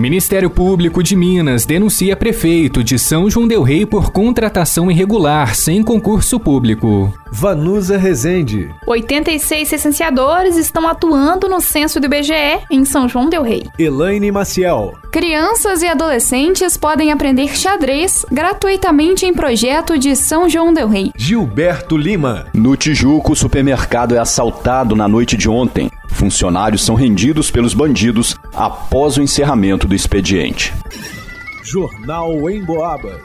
Ministério Público de Minas denuncia prefeito de São João del Rei por contratação irregular sem concurso público. Vanusa Rezende. 86 licenciadores estão atuando no censo do IBGE em São João del Rei. Elaine Maciel. Crianças e adolescentes podem aprender xadrez gratuitamente em projeto de São João del Rei. Gilberto Lima. No Tijuco, o supermercado é assaltado na noite de ontem. Funcionários são rendidos pelos bandidos após o encerramento do expediente. Jornal em Boabas.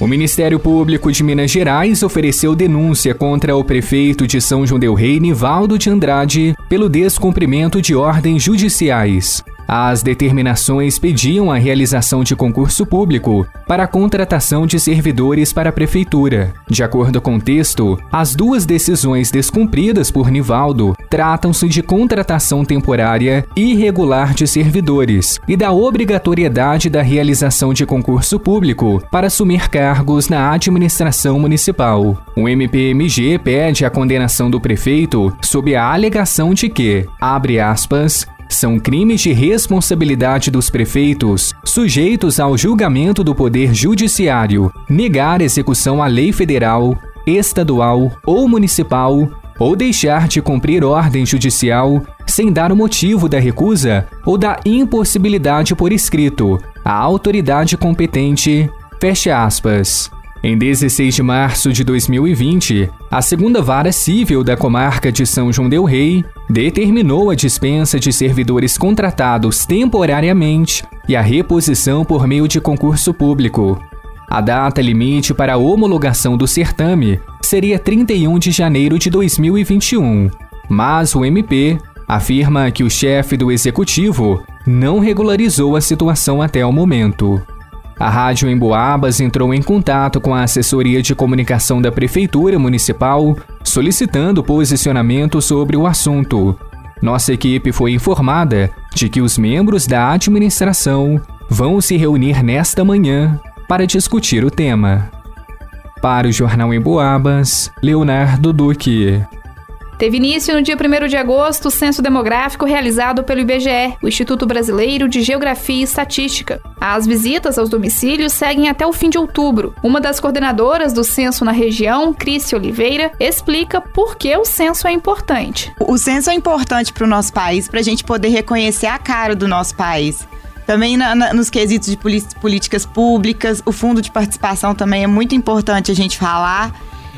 O Ministério Público de Minas Gerais ofereceu denúncia contra o prefeito de São João del Rei, Nivaldo de Andrade, pelo descumprimento de ordens judiciais. As determinações pediam a realização de concurso público para a contratação de servidores para a prefeitura. De acordo com o texto, as duas decisões descumpridas por Nivaldo tratam-se de contratação temporária irregular de servidores e da obrigatoriedade da realização de concurso público para assumir cargos na administração municipal. O MPMG pede a condenação do prefeito sob a alegação de que, abre aspas, são crimes de responsabilidade dos prefeitos, sujeitos ao julgamento do Poder Judiciário, negar execução à lei federal, estadual ou municipal, ou deixar de cumprir ordem judicial sem dar o motivo da recusa ou da impossibilidade por escrito à autoridade competente. Fecha aspas. Em 16 de março de 2020, a segunda vara civil da comarca de São João del Rei determinou a dispensa de servidores contratados temporariamente e a reposição por meio de concurso público. A data limite para a homologação do certame seria 31 de janeiro de 2021, mas o MP afirma que o chefe do executivo não regularizou a situação até o momento. A Rádio Emboabas entrou em contato com a assessoria de comunicação da Prefeitura Municipal, solicitando posicionamento sobre o assunto. Nossa equipe foi informada de que os membros da administração vão se reunir nesta manhã para discutir o tema. Para o Jornal Emboabas, Leonardo Duque. Teve início no dia 1 de agosto o censo demográfico realizado pelo IBGE, o Instituto Brasileiro de Geografia e Estatística. As visitas aos domicílios seguem até o fim de outubro. Uma das coordenadoras do censo na região, Cris Oliveira, explica por que o censo é importante. O censo é importante para o nosso país, para a gente poder reconhecer a cara do nosso país. Também na, na, nos quesitos de políticas públicas, o fundo de participação também é muito importante a gente falar.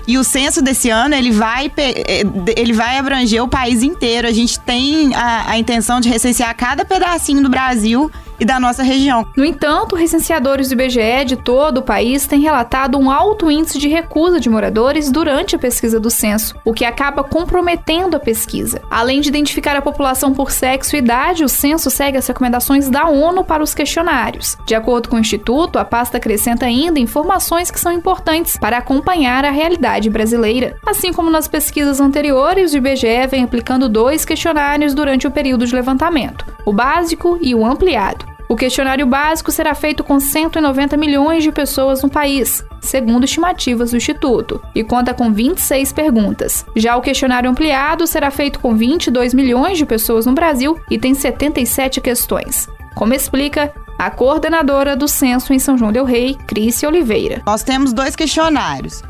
E o censo desse ano, ele vai, eh, ele vai abranger o país inteiro. A gente tem a, a intenção de recensear cada pedacinho do Brasil e da nossa região. No entanto, recenseadores do IBGE de todo o país têm relatado um alto índice de recusa de moradores durante a pesquisa do censo, o que acaba comprometendo a pesquisa. Além de identificar a população por sexo e idade, o censo segue as recomendações da ONU para os questionários. De acordo com o Instituto, a pasta acrescenta ainda informações que são importantes para acompanhar a realidade brasileira. Assim como nas pesquisas anteriores, o IBGE vem aplicando dois questionários durante o período de levantamento: o básico e o ampliado. O questionário básico será feito com 190 milhões de pessoas no país, segundo estimativas do Instituto, e conta com 26 perguntas. Já o questionário ampliado será feito com 22 milhões de pessoas no Brasil e tem 77 questões. Como explica a coordenadora do censo em São João del Rei, Cris Oliveira. Nós temos dois questionários,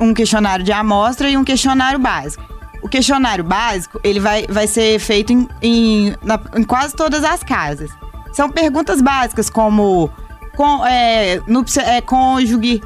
um, questionário de amostra e um questionário básico. O questionário básico ele vai, vai ser feito em, em, na, em quase todas as casas. São perguntas básicas como com, é, no, é, cônjuge,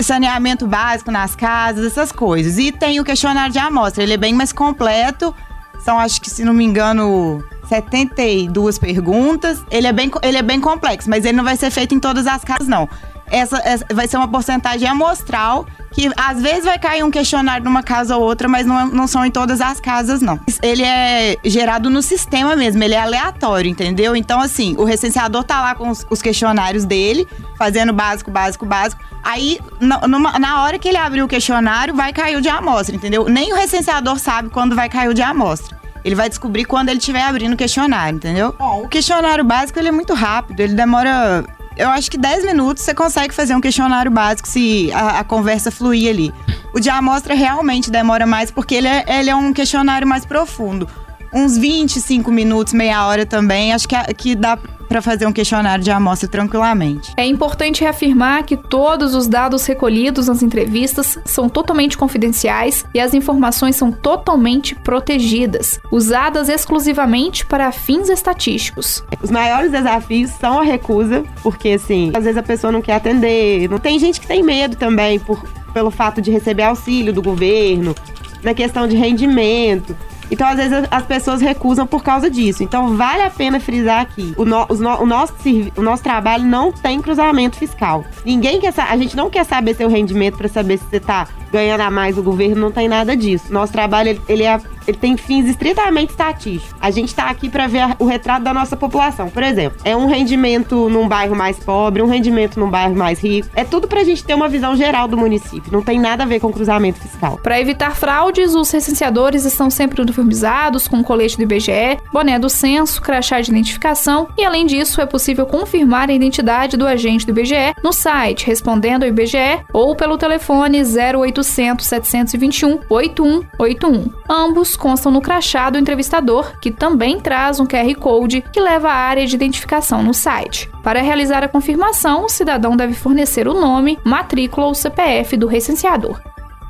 saneamento básico nas casas, essas coisas. E tem o questionário de amostra, ele é bem mais completo. São, acho que, se não me engano, 72 perguntas. Ele é bem, ele é bem complexo, mas ele não vai ser feito em todas as casas, não. Essa, essa vai ser uma porcentagem amostral que às vezes vai cair um questionário numa casa ou outra, mas não, não são em todas as casas, não. Ele é gerado no sistema mesmo, ele é aleatório, entendeu? Então, assim, o recenseador tá lá com os, os questionários dele, fazendo básico, básico, básico. Aí, na, numa, na hora que ele abrir o questionário, vai cair o de amostra, entendeu? Nem o recenseador sabe quando vai cair o de amostra. Ele vai descobrir quando ele estiver abrindo o questionário, entendeu? Bom, o questionário básico ele é muito rápido, ele demora eu acho que 10 minutos você consegue fazer um questionário básico se a, a conversa fluir ali. O de amostra realmente demora mais porque ele é, ele é um questionário mais profundo. Uns 25 minutos, meia hora também, acho que, que dá para fazer um questionário de amostra tranquilamente. É importante reafirmar que todos os dados recolhidos nas entrevistas são totalmente confidenciais e as informações são totalmente protegidas, usadas exclusivamente para fins estatísticos. Os maiores desafios são a recusa, porque assim, às vezes a pessoa não quer atender, não tem gente que tem medo também por pelo fato de receber auxílio do governo, na questão de rendimento. Então, às vezes, as pessoas recusam por causa disso. Então, vale a pena frisar aqui: o, no, o, nosso, o nosso trabalho não tem cruzamento fiscal. Ninguém quer A gente não quer saber seu rendimento para saber se você está ganhando a mais o governo, não tem nada disso. Nosso trabalho, ele, ele é ele tem fins estritamente estatísticos. A gente está aqui para ver o retrato da nossa população. Por exemplo, é um rendimento num bairro mais pobre, um rendimento num bairro mais rico. É tudo para a gente ter uma visão geral do município. Não tem nada a ver com cruzamento fiscal. Para evitar fraudes, os recenseadores estão sempre uniformizados com colete do IBGE, boné do censo, crachá de identificação e, além disso, é possível confirmar a identidade do agente do IBGE no site respondendo ao IBGE ou pelo telefone 0800 721 8181. Ambos constam no crachá do entrevistador, que também traz um QR Code que leva à área de identificação no site. Para realizar a confirmação, o cidadão deve fornecer o nome, matrícula ou CPF do recenseador.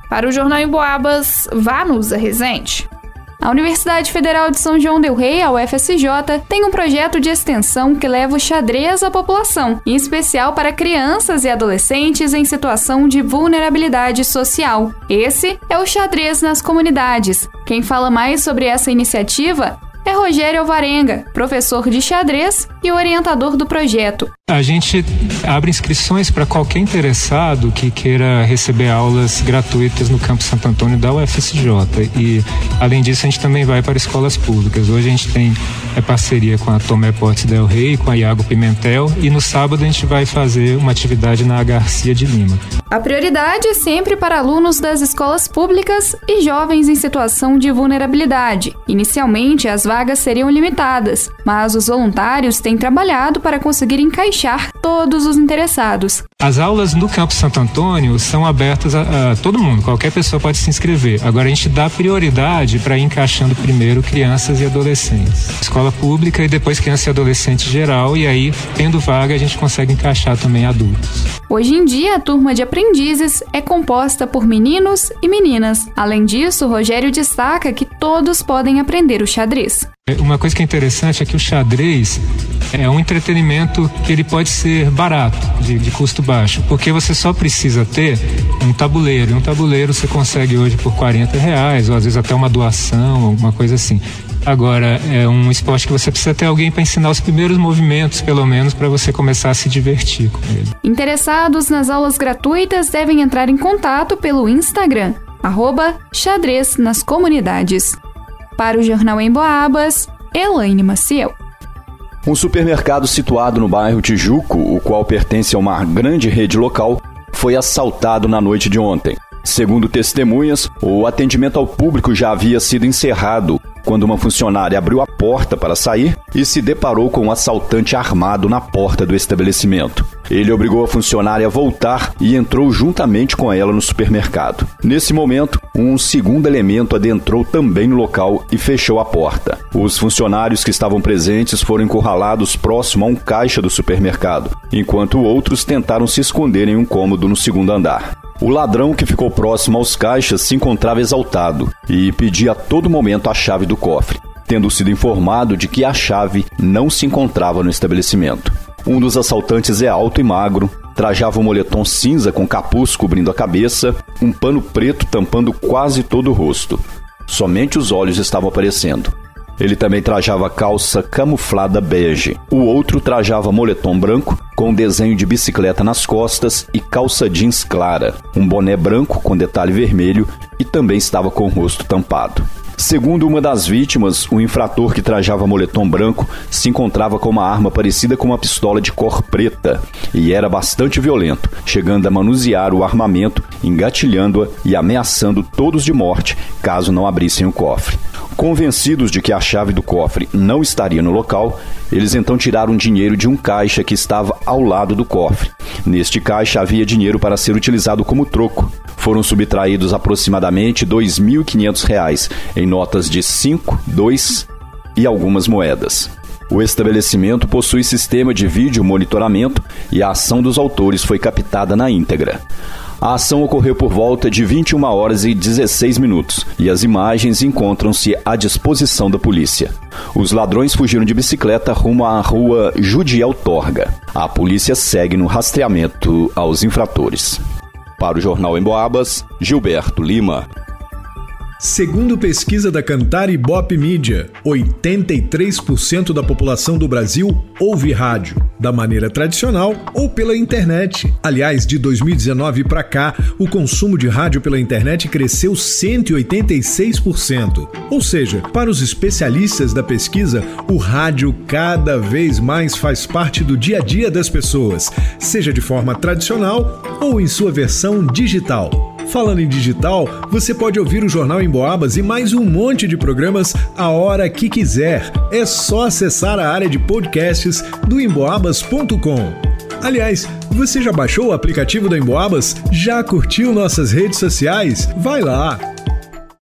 Para o Jornal em Boabas, vá nos Resente. A Universidade Federal de São João del Rei, a UFSJ, tem um projeto de extensão que leva o xadrez à população, em especial para crianças e adolescentes em situação de vulnerabilidade social. Esse é o xadrez nas comunidades. Quem fala mais sobre essa iniciativa é Rogério Alvarenga, professor de xadrez e orientador do projeto. A gente abre inscrições para qualquer interessado que queira receber aulas gratuitas no Campo Santo Antônio da UFSJ. E, além disso, a gente também vai para escolas públicas. Hoje a gente tem é, parceria com a Tomé Portes Del Rey, com a Iago Pimentel, e no sábado a gente vai fazer uma atividade na Garcia de Lima. A prioridade é sempre para alunos das escolas públicas e jovens em situação de vulnerabilidade. Inicialmente, as vagas seriam limitadas, mas os voluntários têm trabalhado para conseguir encaixar todos os interessados. As aulas no Campo Santo Antônio são abertas a, a todo mundo, qualquer pessoa pode se inscrever. Agora a gente dá prioridade para ir encaixando primeiro crianças e adolescentes. Escola pública e depois criança e adolescente geral, e aí, tendo vaga, a gente consegue encaixar também adultos. Hoje em dia, a turma de aprendizes é composta por meninos e meninas. Além disso, Rogério destaca que todos podem aprender o xadrez. É, uma coisa que é interessante é que o xadrez é um entretenimento que ele pode ser barato, de, de, custo baixo, porque você só precisa ter um tabuleiro. E um tabuleiro você consegue hoje por 40 reais, ou às vezes até uma doação, alguma coisa assim. Agora, é um esporte que você precisa ter alguém para ensinar os primeiros movimentos, pelo menos, para você começar a se divertir com ele. Interessados nas aulas gratuitas devem entrar em contato pelo Instagram, arroba xadrez nas comunidades. Para o Jornal em Boabas, Elaine Maciel. Um supermercado situado no bairro Tijuco, o qual pertence a uma grande rede local, foi assaltado na noite de ontem. Segundo testemunhas, o atendimento ao público já havia sido encerrado quando uma funcionária abriu a porta para sair e se deparou com um assaltante armado na porta do estabelecimento. Ele obrigou a funcionária a voltar e entrou juntamente com ela no supermercado. Nesse momento, um segundo elemento adentrou também no local e fechou a porta. Os funcionários que estavam presentes foram encurralados próximo a um caixa do supermercado, enquanto outros tentaram se esconder em um cômodo no segundo andar. O ladrão que ficou próximo aos caixas se encontrava exaltado e pedia a todo momento a chave do cofre, tendo sido informado de que a chave não se encontrava no estabelecimento. Um dos assaltantes é alto e magro, trajava um moletom cinza com capuz cobrindo a cabeça, um pano preto tampando quase todo o rosto. Somente os olhos estavam aparecendo. Ele também trajava calça camuflada bege. O outro trajava moletom branco com desenho de bicicleta nas costas e calça jeans clara, um boné branco com detalhe vermelho e também estava com o rosto tampado. Segundo uma das vítimas, o infrator que trajava moletom branco se encontrava com uma arma parecida com uma pistola de cor preta e era bastante violento, chegando a manusear o armamento, engatilhando-a e ameaçando todos de morte caso não abrissem o cofre. Convencidos de que a chave do cofre não estaria no local, eles então tiraram dinheiro de um caixa que estava ao lado do cofre. Neste caixa havia dinheiro para ser utilizado como troco. Foram subtraídos aproximadamente R$ 2.500 em notas de 5, 2 e algumas moedas. O estabelecimento possui sistema de vídeo monitoramento e a ação dos autores foi captada na íntegra. A ação ocorreu por volta de 21 horas e 16 minutos e as imagens encontram-se à disposição da polícia. Os ladrões fugiram de bicicleta rumo à rua Judiel Torga. A polícia segue no rastreamento aos infratores. Para o Jornal Emboabas, Gilberto Lima. Segundo pesquisa da Cantar e Bop Mídia, 83% da população do Brasil ouve rádio, da maneira tradicional ou pela internet. Aliás, de 2019 para cá, o consumo de rádio pela internet cresceu 186%. Ou seja, para os especialistas da pesquisa, o rádio cada vez mais faz parte do dia a dia das pessoas, seja de forma tradicional ou em sua versão digital. Falando em digital, você pode ouvir o Jornal em Boabas e mais um monte de programas a hora que quiser. É só acessar a área de podcasts do emboabas.com. Aliás, você já baixou o aplicativo da Emboabas? Já curtiu nossas redes sociais? Vai lá!